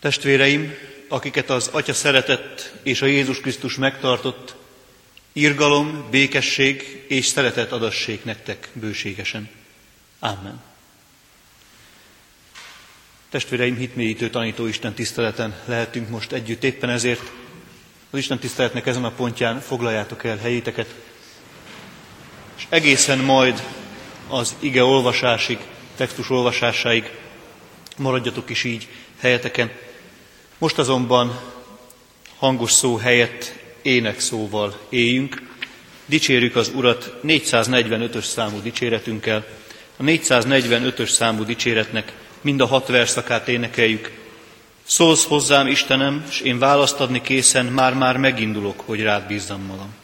Testvéreim, akiket az Atya szeretett és a Jézus Krisztus megtartott, irgalom, békesség és szeretet adassék nektek bőségesen. Amen. Testvéreim, hitmélyítő tanító Isten tiszteleten lehetünk most együtt, éppen ezért az Isten tiszteletnek ezen a pontján foglaljátok el helyéteket, és egészen majd az ige olvasásig, textus olvasásáig maradjatok is így helyeteken. Most azonban hangos szó helyett ének szóval éljünk. Dicsérjük az Urat 445-ös számú dicséretünkkel. A 445-ös számú dicséretnek mind a hat verszakát énekeljük. Szólsz hozzám, Istenem, és én választ adni készen, már-már megindulok, hogy rád bízzam magam.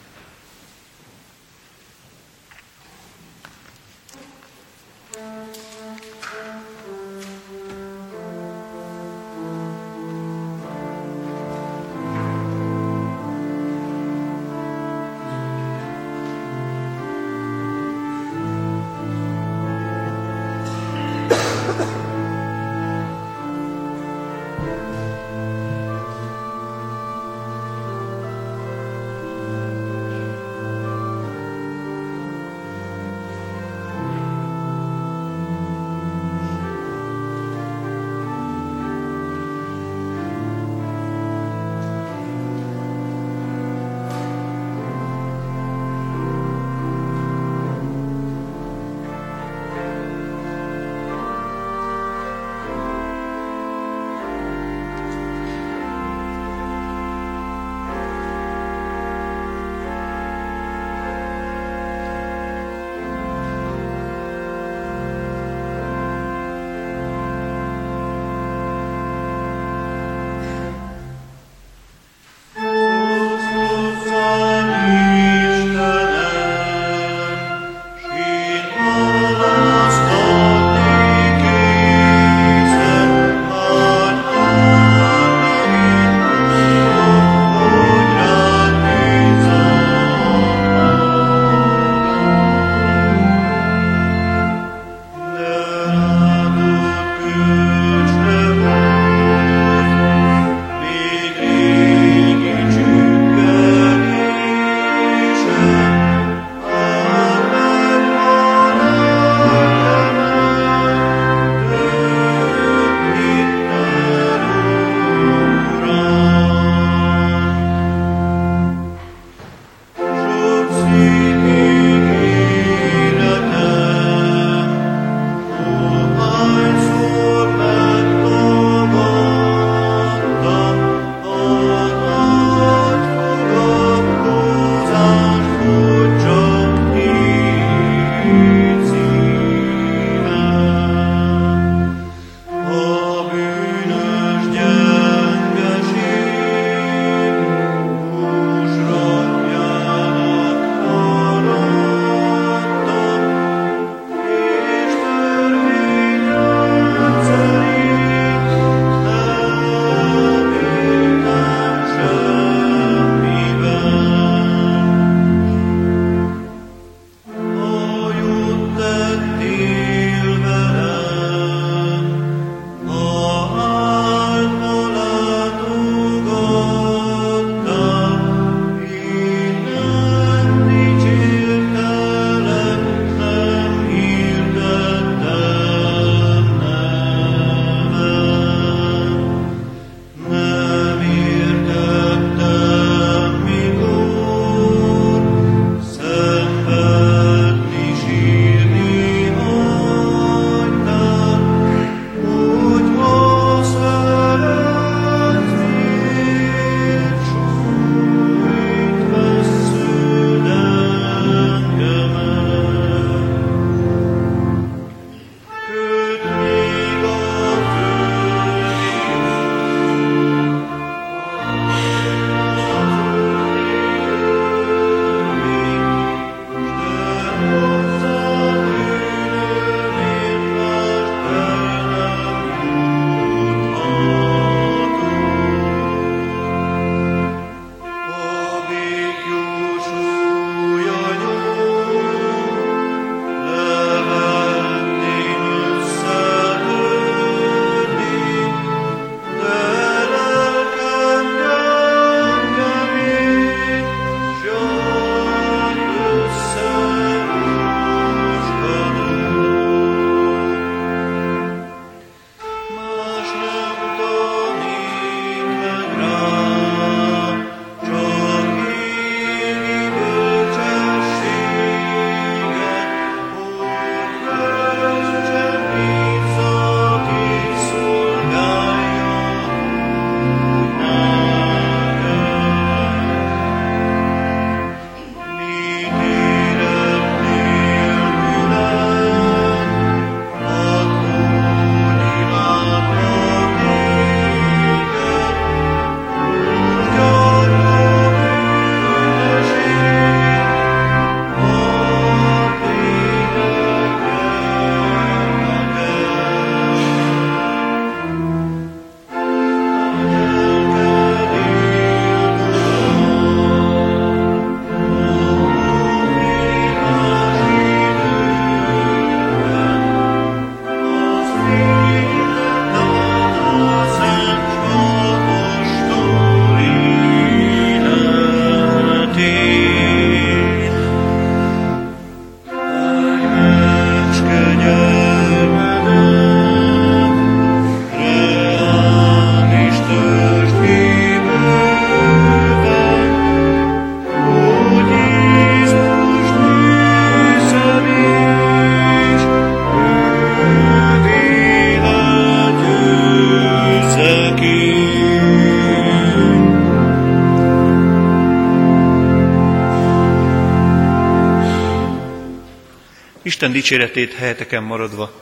Isten dicséretét helyeteken maradva,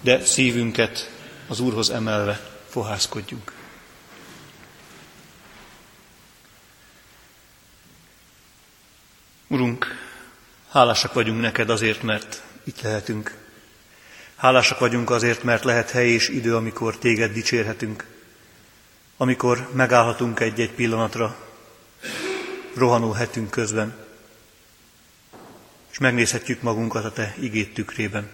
de szívünket az Úrhoz emelve fohászkodjunk. Urunk, hálásak vagyunk neked azért, mert itt lehetünk. Hálásak vagyunk azért, mert lehet hely és idő, amikor téged dicsérhetünk. Amikor megállhatunk egy-egy pillanatra, rohanó hetünk közben, és megnézhetjük magunkat a Te igét tükrében.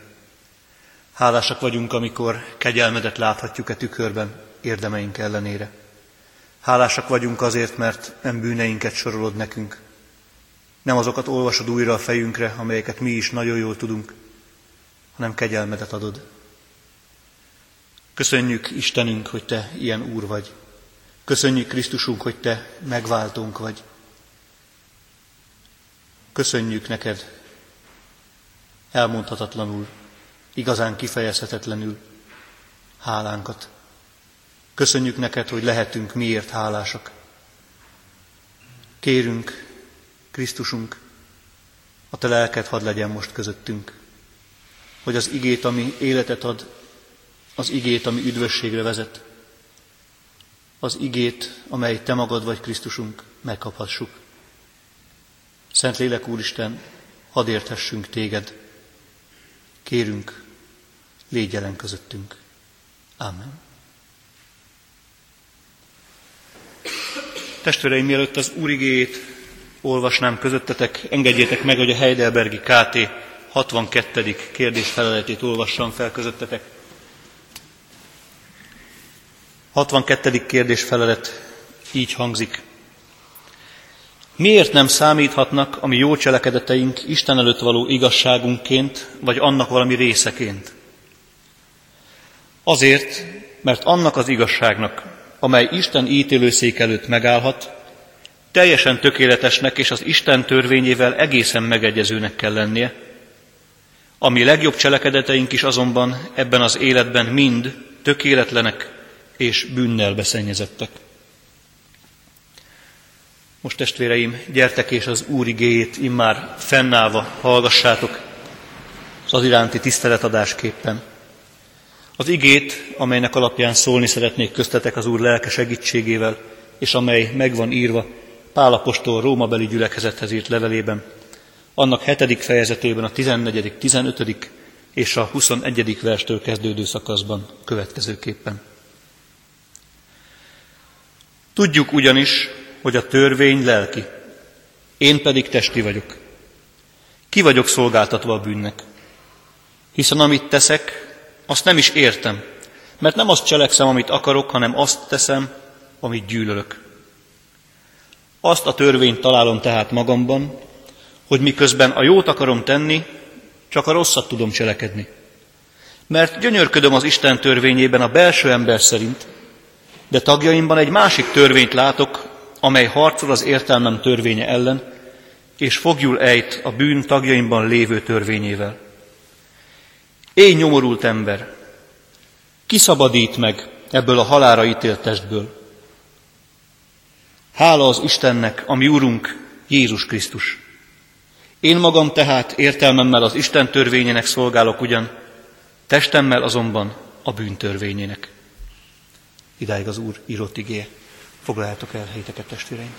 Hálásak vagyunk, amikor kegyelmedet láthatjuk e tükörben érdemeink ellenére. Hálásak vagyunk azért, mert nem bűneinket sorolod nekünk. Nem azokat olvasod újra a fejünkre, amelyeket mi is nagyon jól tudunk, hanem kegyelmedet adod. Köszönjük Istenünk, hogy Te ilyen Úr vagy. Köszönjük Krisztusunk, hogy Te megváltunk vagy. Köszönjük neked elmondhatatlanul, igazán kifejezhetetlenül hálánkat. Köszönjük neked, hogy lehetünk miért hálásak. Kérünk, Krisztusunk, a te lelked hadd legyen most közöttünk, hogy az igét, ami életet ad, az igét, ami üdvösségre vezet, az igét, amely te magad vagy Krisztusunk, megkaphassuk. Szent Lélek Úristen, hadd érthessünk téged. Kérünk, légy jelen közöttünk. Amen. Testvéreim, mielőtt az Úrigét olvasnám közöttetek, engedjétek meg, hogy a Heidelbergi KT 62. kérdés feleletét olvassam fel közöttetek. 62. kérdés felelet így hangzik. Miért nem számíthatnak a mi jó cselekedeteink Isten előtt való igazságunkként, vagy annak valami részeként? Azért, mert annak az igazságnak, amely Isten ítélőszék előtt megállhat, teljesen tökéletesnek és az Isten törvényével egészen megegyezőnek kell lennie. A mi legjobb cselekedeteink is azonban ebben az életben mind tökéletlenek és bűnnel beszennyezettek. Most testvéreim, gyertek és az Úr igéjét immár fennállva hallgassátok az iránti tiszteletadásképpen. Az igét, amelynek alapján szólni szeretnék köztetek az Úr lelke segítségével, és amely megvan írva Pálapostól Rómabeli gyülekezethez írt levelében, annak hetedik fejezetében a 14., 15. és a 21. verstől kezdődő szakaszban következőképpen. Tudjuk ugyanis, hogy a törvény lelki, én pedig testi vagyok. Ki vagyok szolgáltatva a bűnnek? Hiszen amit teszek, azt nem is értem, mert nem azt cselekszem, amit akarok, hanem azt teszem, amit gyűlölök. Azt a törvényt találom tehát magamban, hogy miközben a jót akarom tenni, csak a rosszat tudom cselekedni. Mert gyönyörködöm az Isten törvényében a belső ember szerint, de tagjaimban egy másik törvényt látok, amely harcol az értelmem törvénye ellen, és fogjul ejt a bűn tagjaimban lévő törvényével. Én nyomorult ember, kiszabadít meg ebből a halára ítélt testből. Hála az Istennek, ami Úrunk, Jézus Krisztus. Én magam tehát értelmemmel az Isten törvényének szolgálok ugyan, testemmel azonban a bűn törvényének. Idáig az Úr írott igéje. Foglaljátok el helyeteket, testvéreim.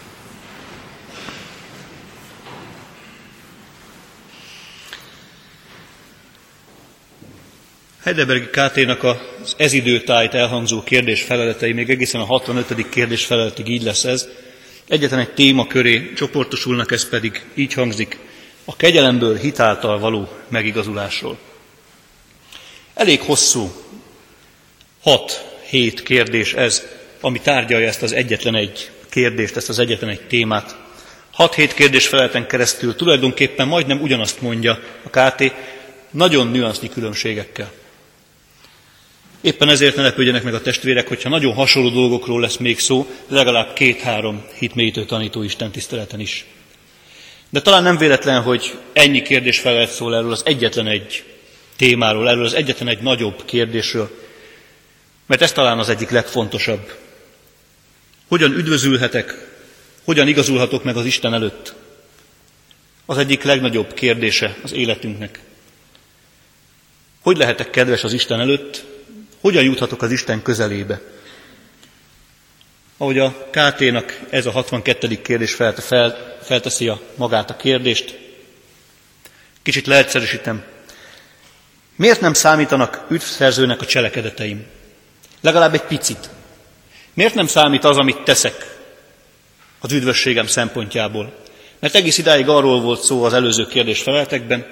Heidelbergi KT-nak az ezidőtájt elhangzó kérdés feleletei, még egészen a 65. kérdés feleletig így lesz ez. Egyetlen egy téma köré csoportosulnak, ez pedig így hangzik, a kegyelemből hitáltal való megigazulásról. Elég hosszú, hat, hét kérdés ez, ami tárgyalja ezt az egyetlen egy kérdést, ezt az egyetlen egy témát. Hat-hét kérdés feleleten keresztül tulajdonképpen majdnem ugyanazt mondja a KT, nagyon nüansznyi különbségekkel. Éppen ezért ne lepődjenek meg a testvérek, hogyha nagyon hasonló dolgokról lesz még szó, legalább két-három hitmélyítő tanító Isten tiszteleten is. De talán nem véletlen, hogy ennyi kérdés felelt szól erről az egyetlen egy témáról, erről az egyetlen egy nagyobb kérdésről, mert ez talán az egyik legfontosabb. Hogyan üdvözülhetek, hogyan igazulhatok meg az Isten előtt? Az egyik legnagyobb kérdése az életünknek. Hogy lehetek kedves az Isten előtt? Hogyan juthatok az Isten közelébe? Ahogy a KT-nak ez a 62. kérdés fel, fel, felteszi a magát a kérdést, kicsit leegyszerűsítem. Miért nem számítanak üdvszerzőnek a cselekedeteim? Legalább egy picit. Miért nem számít az, amit teszek az üdvösségem szempontjából? Mert egész idáig arról volt szó az előző kérdés feleltekben,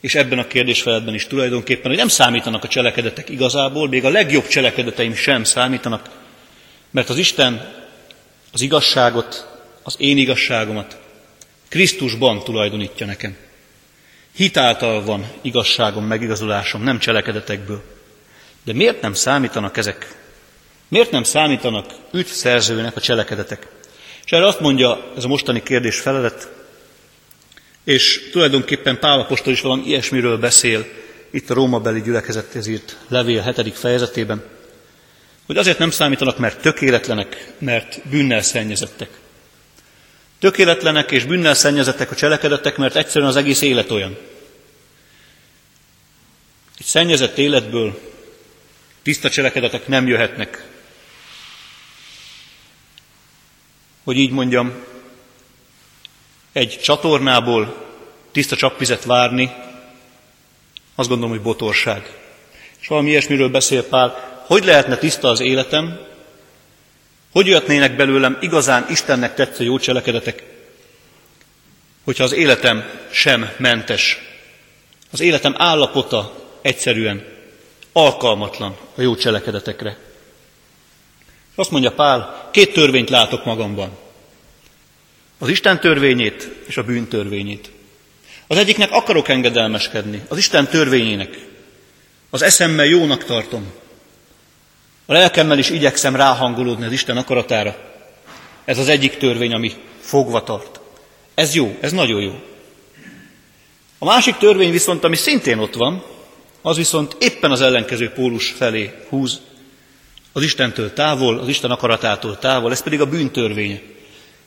és ebben a kérdésfeletben is tulajdonképpen, hogy nem számítanak a cselekedetek igazából, még a legjobb cselekedeteim sem számítanak, mert az Isten az igazságot, az én igazságomat Krisztusban tulajdonítja nekem. Hitáltal van igazságom, megigazulásom, nem cselekedetekből. De miért nem számítanak ezek? Miért nem számítanak üdvszerzőnek a cselekedetek? És erre azt mondja ez a mostani kérdés felelet, és tulajdonképpen Pál Apostol is valami ilyesmiről beszél itt a Rómabeli gyülekezethez írt levél hetedik fejezetében, hogy azért nem számítanak, mert tökéletlenek, mert bűnnel szennyezettek. Tökéletlenek és bűnnel szennyezettek a cselekedetek, mert egyszerűen az egész élet olyan. Egy szennyezett életből tiszta cselekedetek nem jöhetnek. Hogy így mondjam, egy csatornából tiszta csapvizet várni, azt gondolom, hogy botorság. És valami ilyesmiről beszél Pál, hogy lehetne tiszta az életem, hogy jöhetnének belőlem igazán Istennek tetsző jó cselekedetek, hogyha az életem sem mentes. Az életem állapota egyszerűen alkalmatlan a jó cselekedetekre. Azt mondja Pál, két törvényt látok magamban. Az Isten törvényét és a bűn törvényét. Az egyiknek akarok engedelmeskedni, az Isten törvényének. Az eszemmel jónak tartom. A lelkemmel is igyekszem ráhangolódni az Isten akaratára. Ez az egyik törvény, ami fogva tart. Ez jó, ez nagyon jó. A másik törvény viszont, ami szintén ott van, az viszont éppen az ellenkező pólus felé húz, az Istentől távol, az Isten akaratától távol, ez pedig a bűntörvénye.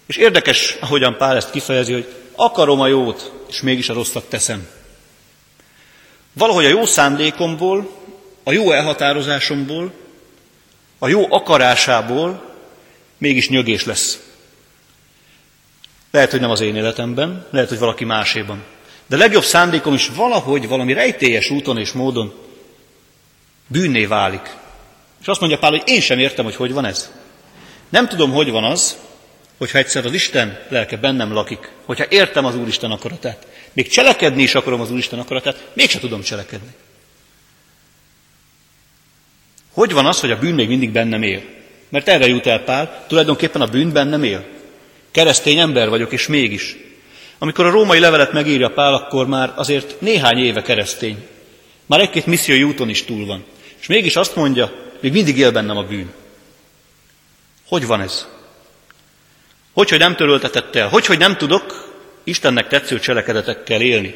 És érdekes, ahogyan Pál ezt kifejezi, hogy akarom a jót, és mégis a rosszat teszem. Valahogy a jó szándékomból, a jó elhatározásomból, a jó akarásából mégis nyögés lesz. Lehet, hogy nem az én életemben, lehet, hogy valaki máséban. De legjobb szándékom is valahogy, valami rejtélyes úton és módon bűnné válik. És azt mondja Pál, hogy én sem értem, hogy hogy van ez. Nem tudom, hogy van az, hogyha egyszer az Isten lelke bennem lakik, hogyha értem az Úristen akaratát, még cselekedni is akarom az Úristen akaratát, mégse tudom cselekedni. Hogy van az, hogy a bűn még mindig bennem él? Mert erre jut el Pál, tulajdonképpen a bűn bennem él. Keresztény ember vagyok, és mégis. Amikor a római levelet megírja Pál, akkor már azért néhány éve keresztény. Már egy-két missziói úton is túl van. És mégis azt mondja, még mindig él bennem a bűn. Hogy van ez? Hogy, hogy nem töröltetett el? Hogy, hogy nem tudok Istennek tetsző cselekedetekkel élni?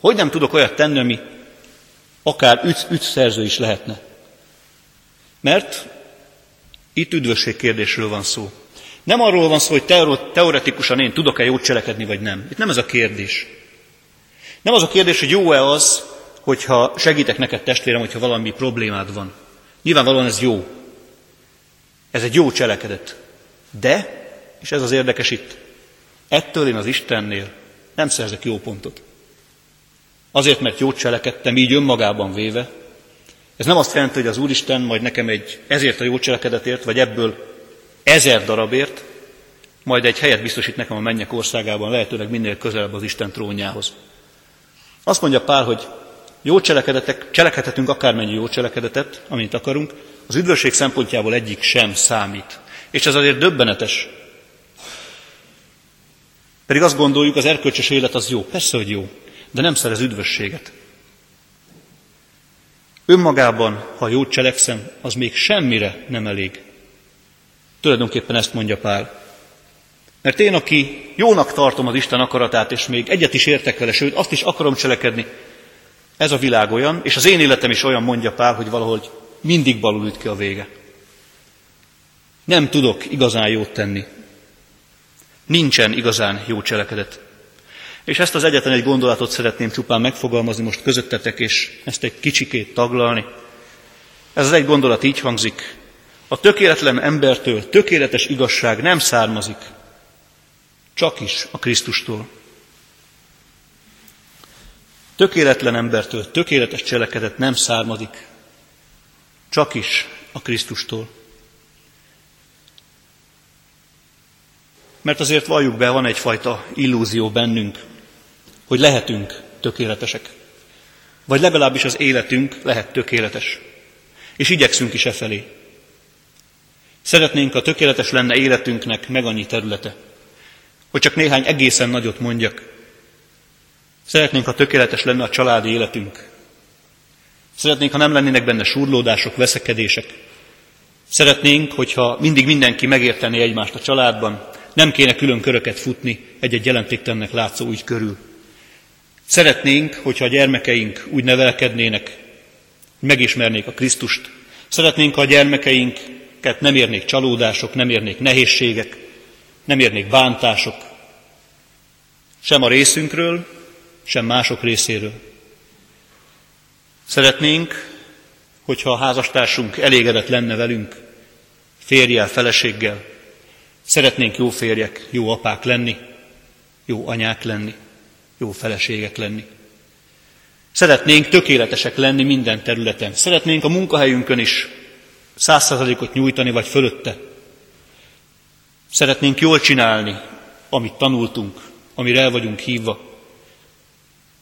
Hogy nem tudok olyat tenni, ami akár ügy, ügyszerző is lehetne? Mert itt üdvösség kérdésről van szó. Nem arról van szó, hogy teoretikusan én tudok-e jót cselekedni, vagy nem. Itt nem ez a kérdés. Nem az a kérdés, hogy jó-e az, hogyha segítek neked testvérem, hogyha valami problémád van. Nyilvánvalóan ez jó. Ez egy jó cselekedet. De és ez az érdekes itt, ettől én az Istennél nem szerzek jó pontot. Azért, mert jót cselekedtem, így önmagában véve. Ez nem azt jelenti, hogy az Úristen majd nekem egy ezért a jó cselekedetért, vagy ebből ezer darabért, majd egy helyet biztosít nekem a mennyek országában, lehetőleg minél közelebb az Isten trónjához. Azt mondja Pál, hogy jó cselekedetek, cselekedhetünk akármennyi jó cselekedetet, amit akarunk, az üdvösség szempontjából egyik sem számít. És ez azért döbbenetes, pedig azt gondoljuk, az erkölcsös élet az jó. Persze, hogy jó, de nem szerez üdvösséget. Önmagában, ha jót cselekszem, az még semmire nem elég. Tulajdonképpen ezt mondja Pál. Mert én, aki jónak tartom az Isten akaratát, és még egyet is értek vele, sőt, azt is akarom cselekedni, ez a világ olyan, és az én életem is olyan, mondja Pál, hogy valahogy mindig balul üt ki a vége. Nem tudok igazán jót tenni. Nincsen igazán jó cselekedet. És ezt az egyetlen egy gondolatot szeretném csupán megfogalmazni most közöttetek, és ezt egy kicsikét taglalni. Ez az egy gondolat így hangzik. A tökéletlen embertől tökéletes igazság nem származik, csak is a Krisztustól. Tökéletlen embertől tökéletes cselekedet nem származik, csak is a Krisztustól. Mert azért valljuk be, van egyfajta illúzió bennünk, hogy lehetünk tökéletesek. Vagy legalábbis az életünk lehet tökéletes. És igyekszünk is e felé. Szeretnénk, a tökéletes lenne életünknek meg annyi területe. Hogy csak néhány egészen nagyot mondjak. Szeretnénk, ha tökéletes lenne a családi életünk. Szeretnénk, ha nem lennének benne surlódások, veszekedések. Szeretnénk, hogyha mindig mindenki megértené egymást a családban, nem kéne külön köröket futni egy-egy jelentéktelennek látszó ügy körül. Szeretnénk, hogyha a gyermekeink úgy nevelkednének, hogy megismernék a Krisztust. Szeretnénk, ha a gyermekeinket nem érnék csalódások, nem érnék nehézségek, nem érnék bántások, sem a részünkről, sem mások részéről. Szeretnénk, hogyha a házastársunk elégedett lenne velünk, férjel, feleséggel. Szeretnénk jó férjek, jó apák lenni, jó anyák lenni, jó feleségek lenni. Szeretnénk tökéletesek lenni minden területen. Szeretnénk a munkahelyünkön is százszerzalékot nyújtani, vagy fölötte. Szeretnénk jól csinálni, amit tanultunk, amire el vagyunk hívva.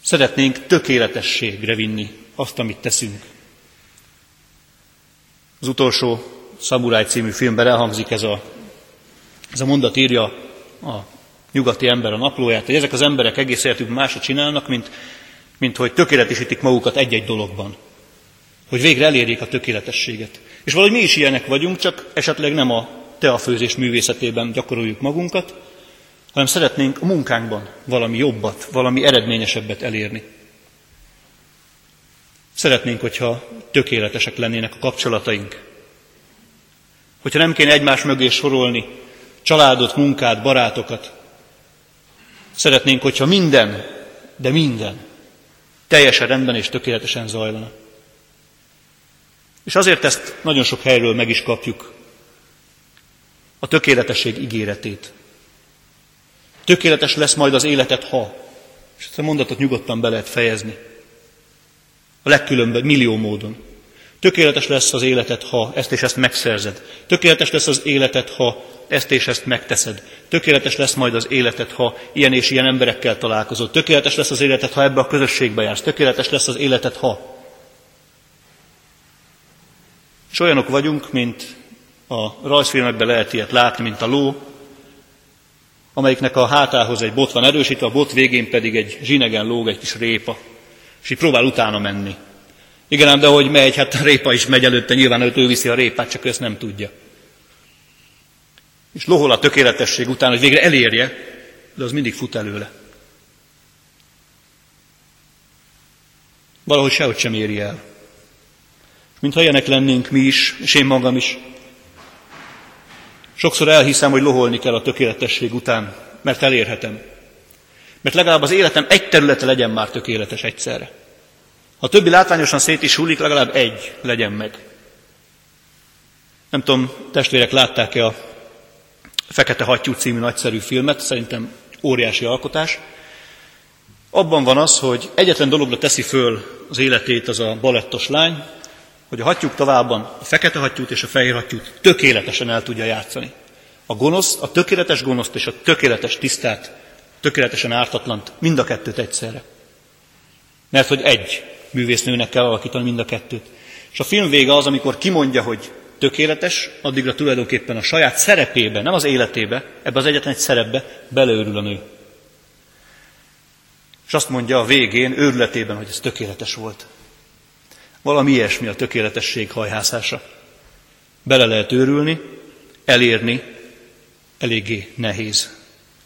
Szeretnénk tökéletességre vinni azt, amit teszünk. Az utolsó Szamuráj című filmben elhangzik ez a, ez a mondat, írja a nyugati ember a naplóját, hogy ezek az emberek egész életük másra csinálnak, mint, mint hogy tökéletesítik magukat egy-egy dologban. Hogy végre elérjék a tökéletességet. És valahogy mi is ilyenek vagyunk, csak esetleg nem a teafőzés művészetében gyakoroljuk magunkat, hanem szeretnénk a munkánkban valami jobbat, valami eredményesebbet elérni. Szeretnénk, hogyha tökéletesek lennének a kapcsolataink. Hogyha nem kéne egymás mögé sorolni családot, munkát, barátokat. Szeretnénk, hogyha minden, de minden teljesen rendben és tökéletesen zajlana. És azért ezt nagyon sok helyről meg is kapjuk. A tökéletesség ígéretét. Tökéletes lesz majd az életed, ha. És ezt a mondatot nyugodtan be lehet fejezni. A legkülönbözőbb millió módon. Tökéletes lesz az életed, ha ezt és ezt megszerzed. Tökéletes lesz az életed, ha ezt és ezt megteszed. Tökéletes lesz majd az életed, ha ilyen és ilyen emberekkel találkozol. Tökéletes lesz az életed, ha ebbe a közösségbe jársz. Tökéletes lesz az életed, ha. És olyanok vagyunk, mint a rajzfilmekben lehet ilyet látni, mint a ló, amelyiknek a hátához egy bot van erősítve, a bot végén pedig egy zsinegen lóg egy kis répa, és így próbál utána menni. Igen, ám de hogy megy, hát a répa is megy előtte, nyilván előtt ő viszi a répát, csak ő ezt nem tudja. És lohol a tökéletesség után, hogy végre elérje, de az mindig fut előle. Valahogy sehogy sem éri el. Mintha ilyenek lennénk mi is, és én magam is. Sokszor elhiszem, hogy loholni kell a tökéletesség után, mert elérhetem. Mert legalább az életem egy területe legyen már tökéletes egyszerre. Ha többi látványosan szét is hullik, legalább egy legyen meg. Nem tudom, testvérek látták-e a Fekete Hattyú című nagyszerű filmet, szerintem óriási alkotás. Abban van az, hogy egyetlen dologra teszi föl az életét az a balettos lány, hogy a hattyúk továbban a fekete hattyút és a fehér hattyút tökéletesen el tudja játszani. A gonosz, a tökéletes gonoszt és a tökéletes tisztát, tökéletesen ártatlant, mind a kettőt egyszerre. Mert hogy egy művésznőnek kell alakítani mind a kettőt. És a film vége az, amikor kimondja, hogy tökéletes, addigra tulajdonképpen a saját szerepébe, nem az életébe, ebbe az egyetlen egy szerepbe beleőrül a nő. És azt mondja a végén, őrületében, hogy ez tökéletes volt. Valami ilyesmi a tökéletesség hajhászása. Bele lehet őrülni, elérni, eléggé nehéz,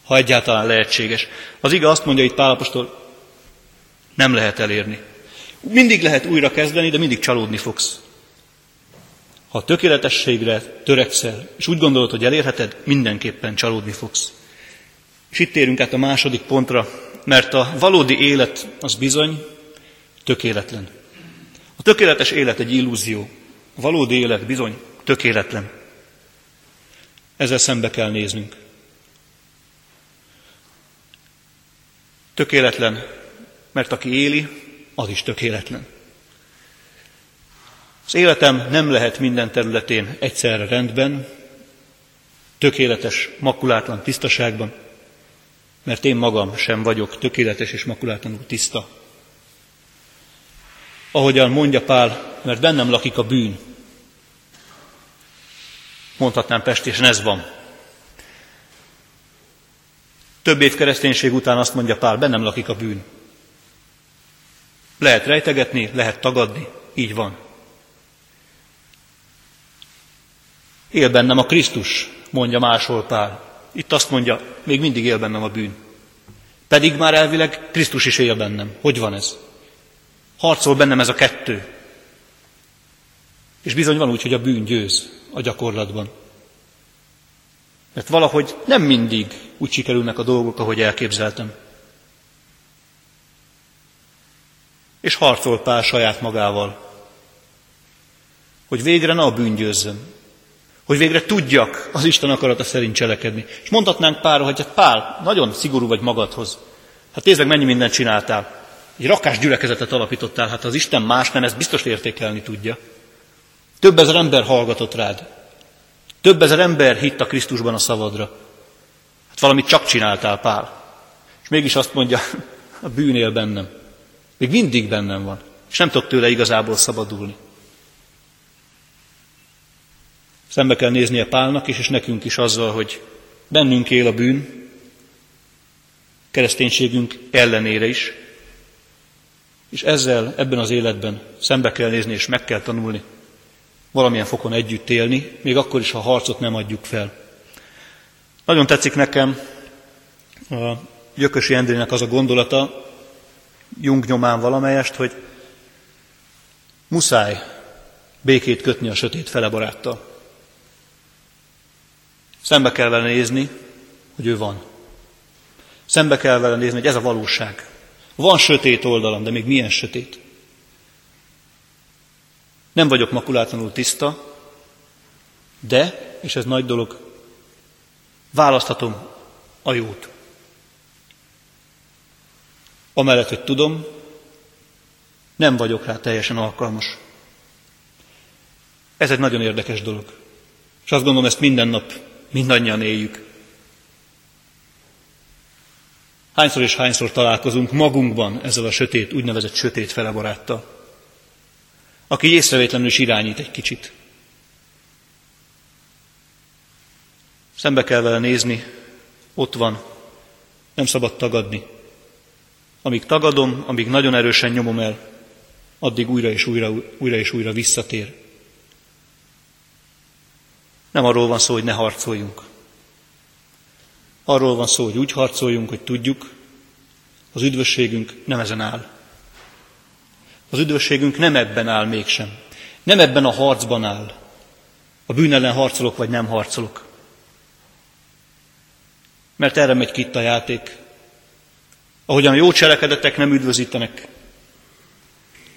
ha egyáltalán lehetséges. Az ige azt mondja itt Pálapostól, nem lehet elérni. Mindig lehet újra kezdeni, de mindig csalódni fogsz. Ha tökéletességre törekszel, és úgy gondolod, hogy elérheted, mindenképpen csalódni fogsz. És itt térünk át a második pontra, mert a valódi élet az bizony tökéletlen. A tökéletes élet egy illúzió. A valódi élet bizony tökéletlen. Ezzel szembe kell néznünk. Tökéletlen, mert aki éli, az is tökéletlen. Az életem nem lehet minden területén egyszerre rendben, tökéletes, makulátlan tisztaságban, mert én magam sem vagyok tökéletes és makulátlanul tiszta. Ahogyan mondja Pál, mert bennem lakik a bűn. Mondhatnám Pestésen, ez van. Több év kereszténység után azt mondja Pál, bennem lakik a bűn. Lehet rejtegetni, lehet tagadni, így van. Él bennem a Krisztus, mondja máshol Pál. Itt azt mondja, még mindig él bennem a bűn. Pedig már elvileg Krisztus is él bennem. Hogy van ez? Harcol bennem ez a kettő. És bizony van úgy, hogy a bűn győz a gyakorlatban. Mert valahogy nem mindig úgy sikerülnek a dolgok, ahogy elképzeltem. És harcol Pál saját magával, hogy végre ne a bűn győzzön, hogy végre tudjak az Isten akarata szerint cselekedni. És mondhatnánk Pál, hogy hát Pál, nagyon szigorú vagy magadhoz. Hát nézd mennyi mindent csináltál. Egy rakás gyülekezetet alapítottál, hát az Isten más nem, ezt biztos értékelni tudja. Több ezer ember hallgatott rád. Több ezer ember hitt a Krisztusban a szavadra. Hát valamit csak csináltál, Pál. És mégis azt mondja, a bűn él bennem. Még mindig bennem van. És nem tudok tőle igazából szabadulni. Szembe kell néznie Pálnak is, és nekünk is azzal, hogy bennünk él a bűn, kereszténységünk ellenére is, és ezzel ebben az életben szembe kell nézni, és meg kell tanulni valamilyen fokon együtt élni, még akkor is, ha harcot nem adjuk fel. Nagyon tetszik nekem a Gyökösi Endrének az a gondolata, Jung nyomán valamelyest, hogy muszáj békét kötni a sötét fele baráttal. Szembe kell vele nézni, hogy ő van. Szembe kell vele nézni, hogy ez a valóság. Van sötét oldalam, de még milyen sötét. Nem vagyok makulátlanul tiszta, de, és ez nagy dolog, választhatom a jót. Amellett, hogy tudom, nem vagyok rá teljesen alkalmas. Ez egy nagyon érdekes dolog. És azt gondolom, ezt minden nap mindannyian éljük. Hányszor és hányszor találkozunk magunkban ezzel a sötét, úgynevezett sötét fele baráttal, aki észrevétlenül is irányít egy kicsit. Szembe kell vele nézni, ott van, nem szabad tagadni. Amíg tagadom, amíg nagyon erősen nyomom el, addig újra és újra, újra és újra visszatér. Nem arról van szó, hogy ne harcoljunk. Arról van szó, hogy úgy harcoljunk, hogy tudjuk, az üdvösségünk nem ezen áll. Az üdvösségünk nem ebben áll mégsem. Nem ebben a harcban áll. A bűn ellen harcolok, vagy nem harcolok. Mert erre megy ki itt a játék. Ahogyan jó cselekedetek nem üdvözítenek,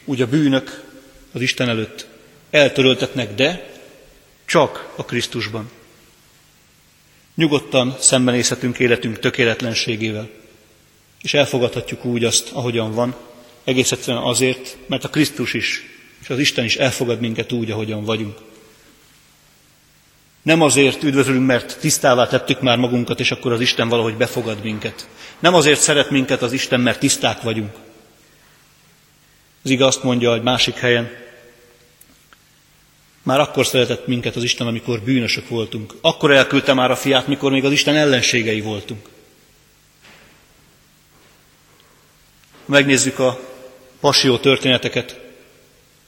úgy a bűnök az Isten előtt eltöröltetnek, de csak a Krisztusban. Nyugodtan szembenézhetünk életünk tökéletlenségével, és elfogadhatjuk úgy azt, ahogyan van, egész egyszerűen azért, mert a Krisztus is, és az Isten is elfogad minket úgy, ahogyan vagyunk. Nem azért üdvözlünk, mert tisztává tettük már magunkat, és akkor az Isten valahogy befogad minket. Nem azért szeret minket az Isten, mert tiszták vagyunk. Az igaz azt mondja egy másik helyen, már akkor szeretett minket az Isten, amikor bűnösök voltunk. Akkor elküldte már a fiát, mikor még az Isten ellenségei voltunk. megnézzük a pasió történeteket,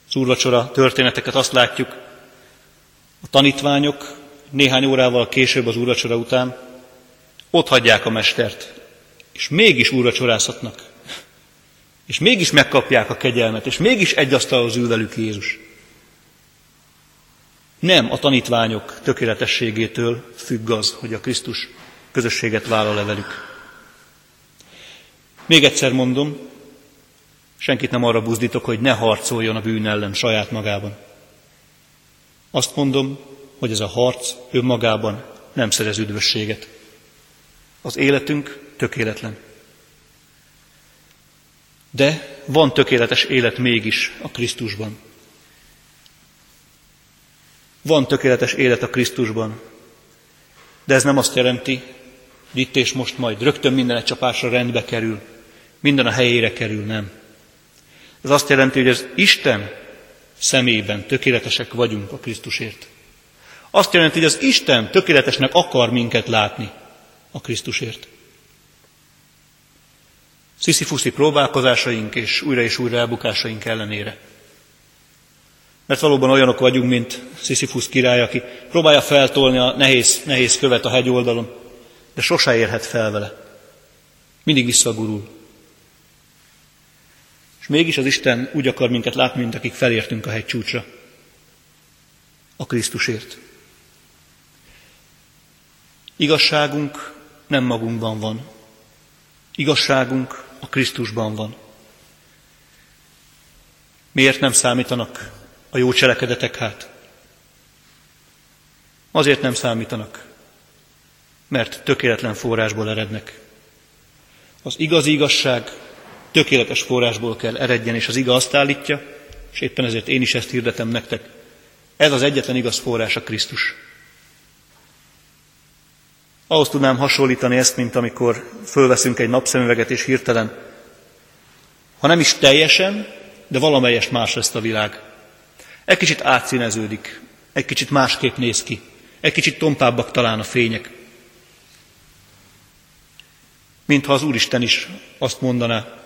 az történeteket, azt látjuk, a tanítványok néhány órával később az úrvacsora után ott hagyják a mestert, és mégis úrvacsorázhatnak. És mégis megkapják a kegyelmet, és mégis egy asztalhoz ül velük Jézus. Nem a tanítványok tökéletességétől függ az, hogy a Krisztus közösséget vállal-e velük. Még egyszer mondom, senkit nem arra buzdítok, hogy ne harcoljon a bűn ellen saját magában. Azt mondom, hogy ez a harc önmagában nem szerez üdvösséget. Az életünk tökéletlen. De van tökéletes élet mégis a Krisztusban. Van tökéletes élet a Krisztusban, de ez nem azt jelenti, hogy itt és most majd rögtön minden egy csapásra rendbe kerül, minden a helyére kerül, nem. Ez azt jelenti, hogy az Isten szemében tökéletesek vagyunk a Krisztusért. Azt jelenti, hogy az Isten tökéletesnek akar minket látni a Krisztusért. Sziszifuszi próbálkozásaink és újra és újra elbukásaink ellenére. Mert valóban olyanok vagyunk, mint Sziszifus király, aki próbálja feltolni a nehéz, nehéz követ a hegyoldalon, de sose érhet fel vele. Mindig visszagurul. És mégis az Isten úgy akar minket látni, mint akik felértünk a hegy csúcsra. A Krisztusért. Igazságunk nem magunkban van. Igazságunk a Krisztusban van. Miért nem számítanak a jó cselekedetek hát? Azért nem számítanak, mert tökéletlen forrásból erednek. Az igazi igazság tökéletes forrásból kell eredjen, és az iga azt állítja, és éppen ezért én is ezt hirdetem nektek. Ez az egyetlen igaz forrás a Krisztus. Ahhoz tudnám hasonlítani ezt, mint amikor fölveszünk egy napszemüveget, és hirtelen, ha nem is teljesen, de valamelyest más lesz a világ. Egy kicsit átszíneződik, egy kicsit másképp néz ki, egy kicsit tompábbak talán a fények. Mintha az Úristen is azt mondaná,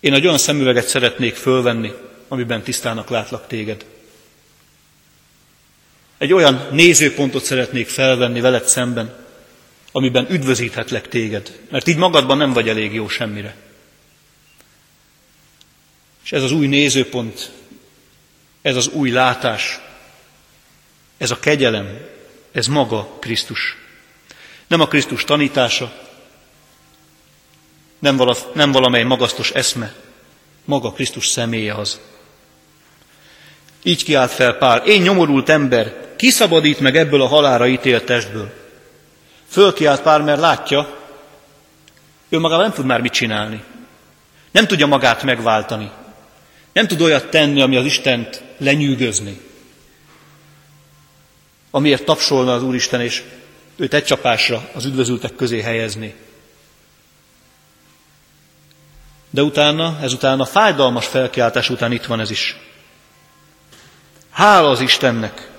én egy olyan szemüveget szeretnék fölvenni, amiben tisztának látlak téged. Egy olyan nézőpontot szeretnék felvenni veled szemben, amiben üdvözíthetlek téged, mert így magadban nem vagy elég jó semmire. És ez az új nézőpont, ez az új látás, ez a kegyelem, ez maga Krisztus. Nem a Krisztus tanítása, nem, vala, nem valamely magasztos eszme, maga Krisztus személye az. Így kiált fel Pál, én nyomorult ember, kiszabadít meg ebből a halára ítélt testből. Fölkiált Pál, mert látja, ő magában nem tud már mit csinálni. Nem tudja magát megváltani. Nem tud olyat tenni, ami az Istent lenyűgözni. Amiért tapsolna az Úristen, és őt egy csapásra az üdvözültek közé helyezni. De utána, ezután a fájdalmas felkiáltás után itt van ez is. Hála az Istennek,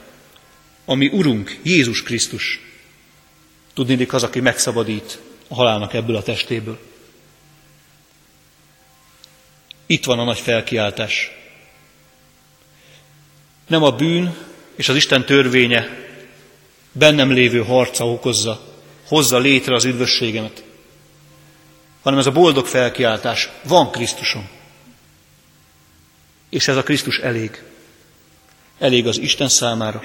ami Urunk, Jézus Krisztus. Tudni az, aki megszabadít a halálnak ebből a testéből. Itt van a nagy felkiáltás. Nem a bűn és az Isten törvénye bennem lévő harca okozza, hozza létre az üdvösségemet, hanem ez a boldog felkiáltás, van Krisztusom. És ez a Krisztus elég. Elég az Isten számára,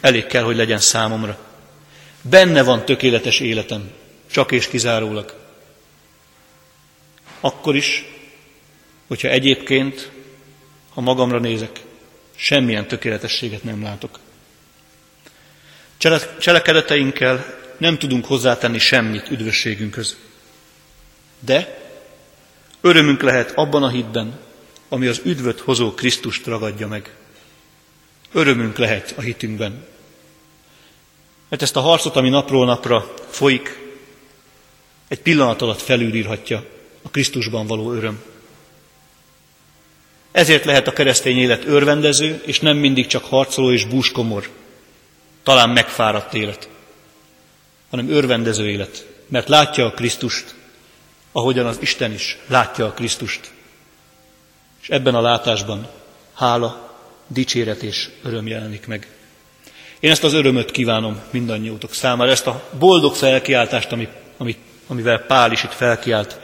elég kell, hogy legyen számomra. Benne van tökéletes életem, csak és kizárólag. Akkor is, hogyha egyébként, ha magamra nézek, semmilyen tökéletességet nem látok. Cselekedeteinkkel nem tudunk hozzátenni semmit üdvösségünkhöz. De örömünk lehet abban a hitben, ami az üdvöt hozó Krisztust ragadja meg. Örömünk lehet a hitünkben. Mert ezt a harcot, ami napról napra folyik, egy pillanat alatt felülírhatja a Krisztusban való öröm. Ezért lehet a keresztény élet örvendező, és nem mindig csak harcoló és búskomor, talán megfáradt élet, hanem örvendező élet, mert látja a Krisztust, ahogyan az Isten is látja a Krisztust. És ebben a látásban hála, dicséret és öröm jelenik meg. Én ezt az örömöt kívánom mindannyiótok számára, ezt a boldog felkiáltást, ami, ami, amivel Pál is itt felkiált.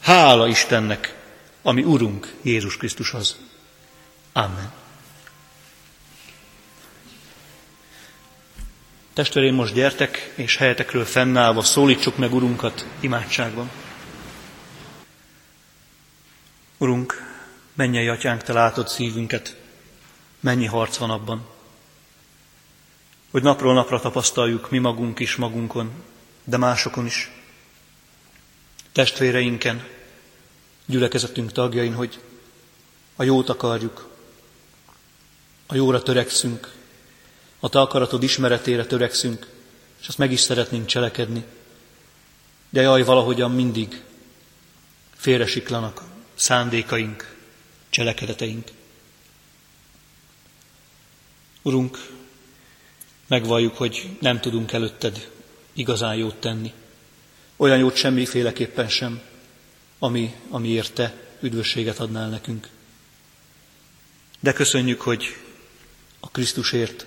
Hála Istennek, ami Urunk Jézus Krisztushoz. Amen. Testvéreim, most gyertek, és helyetekről fennállva szólítsuk meg Urunkat imádságban. Urunk, mennyei atyánk, te látod szívünket, mennyi harc van abban, hogy napról napra tapasztaljuk mi magunk is magunkon, de másokon is, testvéreinken, gyülekezetünk tagjain, hogy a jót akarjuk, a jóra törekszünk, a te akaratod ismeretére törekszünk, és azt meg is szeretnénk cselekedni. De jaj, valahogyan mindig félresiklanak szándékaink, cselekedeteink. Urunk, megvalljuk, hogy nem tudunk előtted igazán jót tenni. Olyan jót semmiféleképpen sem, ami, amiért te üdvösséget adnál nekünk. De köszönjük, hogy a Krisztusért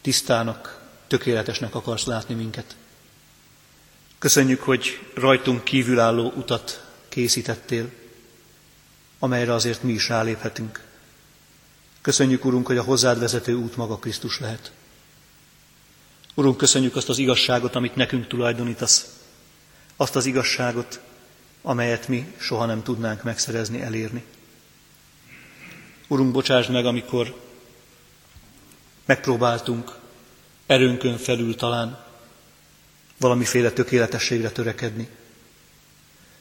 tisztának, tökéletesnek akarsz látni minket. Köszönjük, hogy rajtunk kívülálló utat készítettél, amelyre azért mi is ráléphetünk. Köszönjük, Urunk, hogy a hozzád vezető út maga Krisztus lehet. Urunk, köszönjük azt az igazságot, amit nekünk tulajdonítasz, azt az igazságot, amelyet mi soha nem tudnánk megszerezni, elérni. Urunk, bocsásd meg, amikor megpróbáltunk erőnkön felül talán valamiféle tökéletességre törekedni.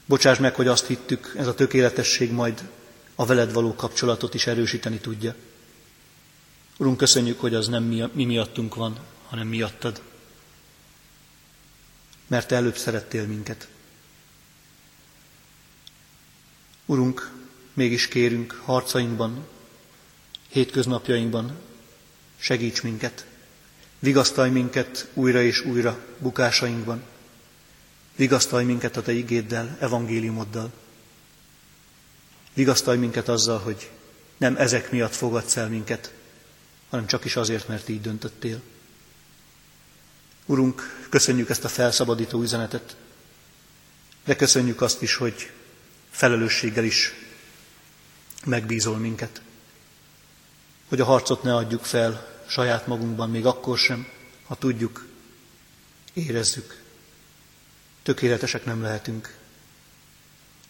Bocsáss meg, hogy azt hittük, ez a tökéletesség majd a veled való kapcsolatot is erősíteni tudja. Urunk, köszönjük, hogy az nem mi, mi miattunk van, hanem miattad. Mert te előbb szerettél minket. Urunk, mégis kérünk harcainkban, hétköznapjainkban, segíts minket, vigasztalj minket újra és újra bukásainkban, vigasztalj minket a Te igéddel, evangéliumoddal, vigasztalj minket azzal, hogy nem ezek miatt fogadsz el minket, hanem csak is azért, mert így döntöttél. Urunk, köszönjük ezt a felszabadító üzenetet, de köszönjük azt is, hogy felelősséggel is megbízol minket, hogy a harcot ne adjuk fel saját magunkban, még akkor sem, ha tudjuk, érezzük, tökéletesek nem lehetünk.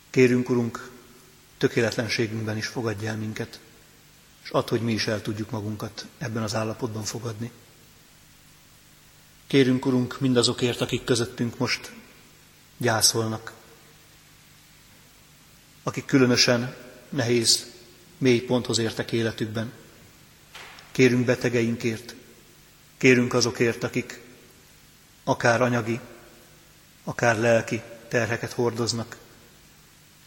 Kérünk, Urunk, tökéletlenségünkben is fogadj el minket, és add, hogy mi is el tudjuk magunkat ebben az állapotban fogadni. Kérünk, Urunk, mindazokért, akik közöttünk most gyászolnak, akik különösen nehéz, mély ponthoz értek életükben. Kérünk betegeinkért, kérünk azokért, akik akár anyagi, akár lelki terheket hordoznak.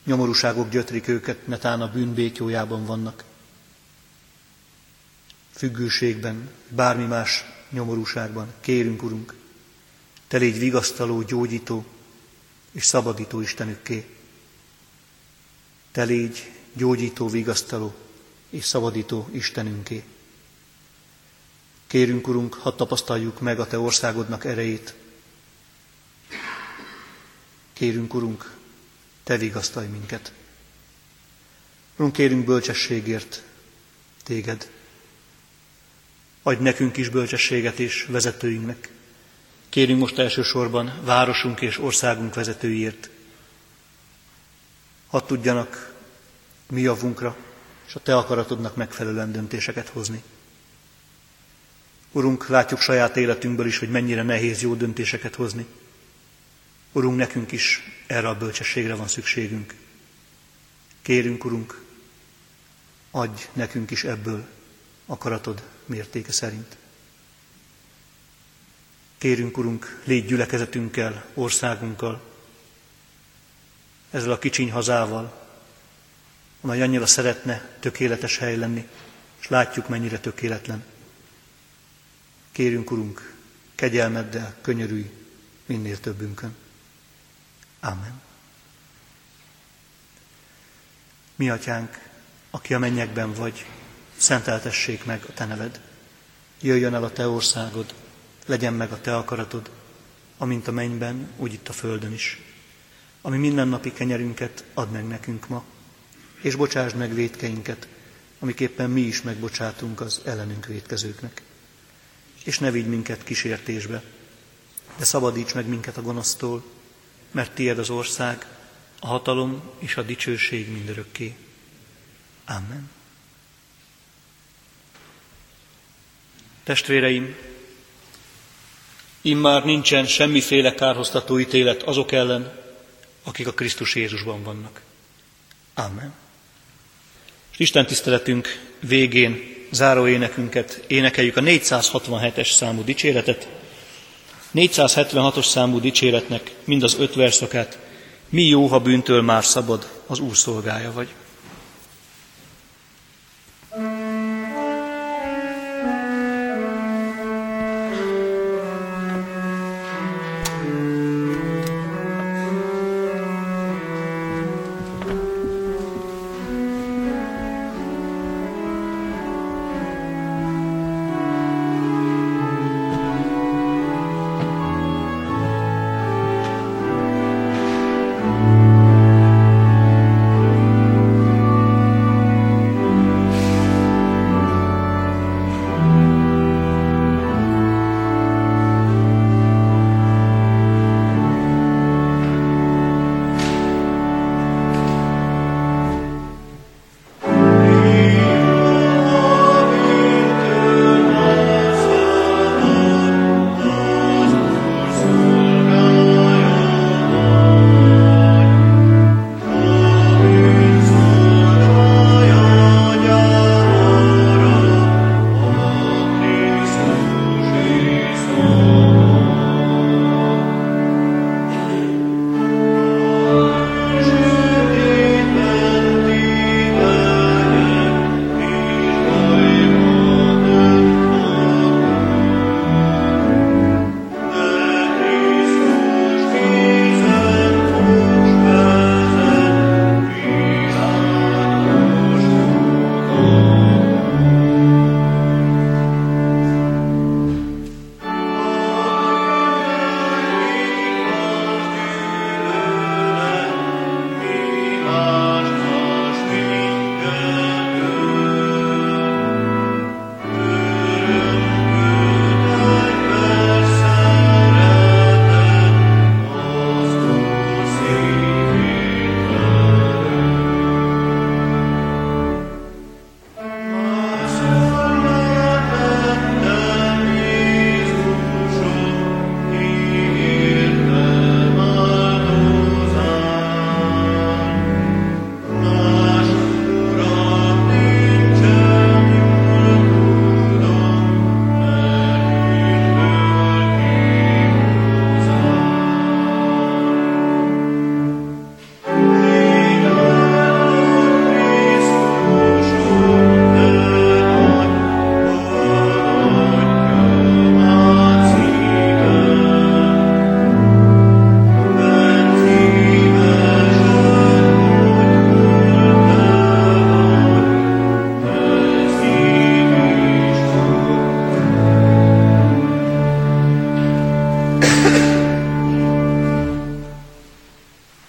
Nyomorúságok gyötrik őket, netán a bűn békjójában vannak. Függőségben, bármi más nyomorúságban. Kérünk, Urunk, Te légy vigasztaló, gyógyító és szabadító Istenükké. Te légy gyógyító, vigasztaló és szabadító Istenünké. Kérünk, Urunk, hadd tapasztaljuk meg a Te országodnak erejét. Kérünk, Urunk, Te vigasztalj minket. Urunk, kérünk bölcsességért Téged. Adj nekünk is bölcsességet és vezetőinknek. Kérünk most elsősorban városunk és országunk vezetőiért. Hadd tudjanak mi javunkra és a Te akaratodnak megfelelően döntéseket hozni. Urunk, látjuk saját életünkből is, hogy mennyire nehéz jó döntéseket hozni. Urunk, nekünk is erre a bölcsességre van szükségünk. Kérünk, Urunk, adj nekünk is ebből akaratod mértéke szerint. Kérünk, Urunk, légy gyülekezetünkkel, országunkkal, ezzel a kicsiny hazával, amely annyira szeretne tökéletes hely lenni, és látjuk, mennyire tökéletlen. Kérünk, Urunk, kegyelmeddel könyörülj minél többünkön. Amen. Mi, Atyánk, aki a mennyekben vagy, szenteltessék meg a Te neved. Jöjjön el a Te országod, legyen meg a Te akaratod, amint a mennyben, úgy itt a földön is. Ami mindennapi kenyerünket add meg nekünk ma, és bocsásd meg védkeinket, amiképpen mi is megbocsátunk az ellenünk védkezőknek. És ne vigy minket kísértésbe, de szabadíts meg minket a gonosztól, mert tied az ország, a hatalom és a dicsőség mindörökké. Amen. Testvéreim, immár nincsen semmiféle kárhoztató ítélet azok ellen, akik a Krisztus Jézusban vannak. Amen. És Isten tiszteletünk végén záró énekünket énekeljük a 467-es számú dicséretet. 476-os számú dicséretnek mind az öt verszakát, mi jó, ha bűntől már szabad, az Úr szolgája vagy.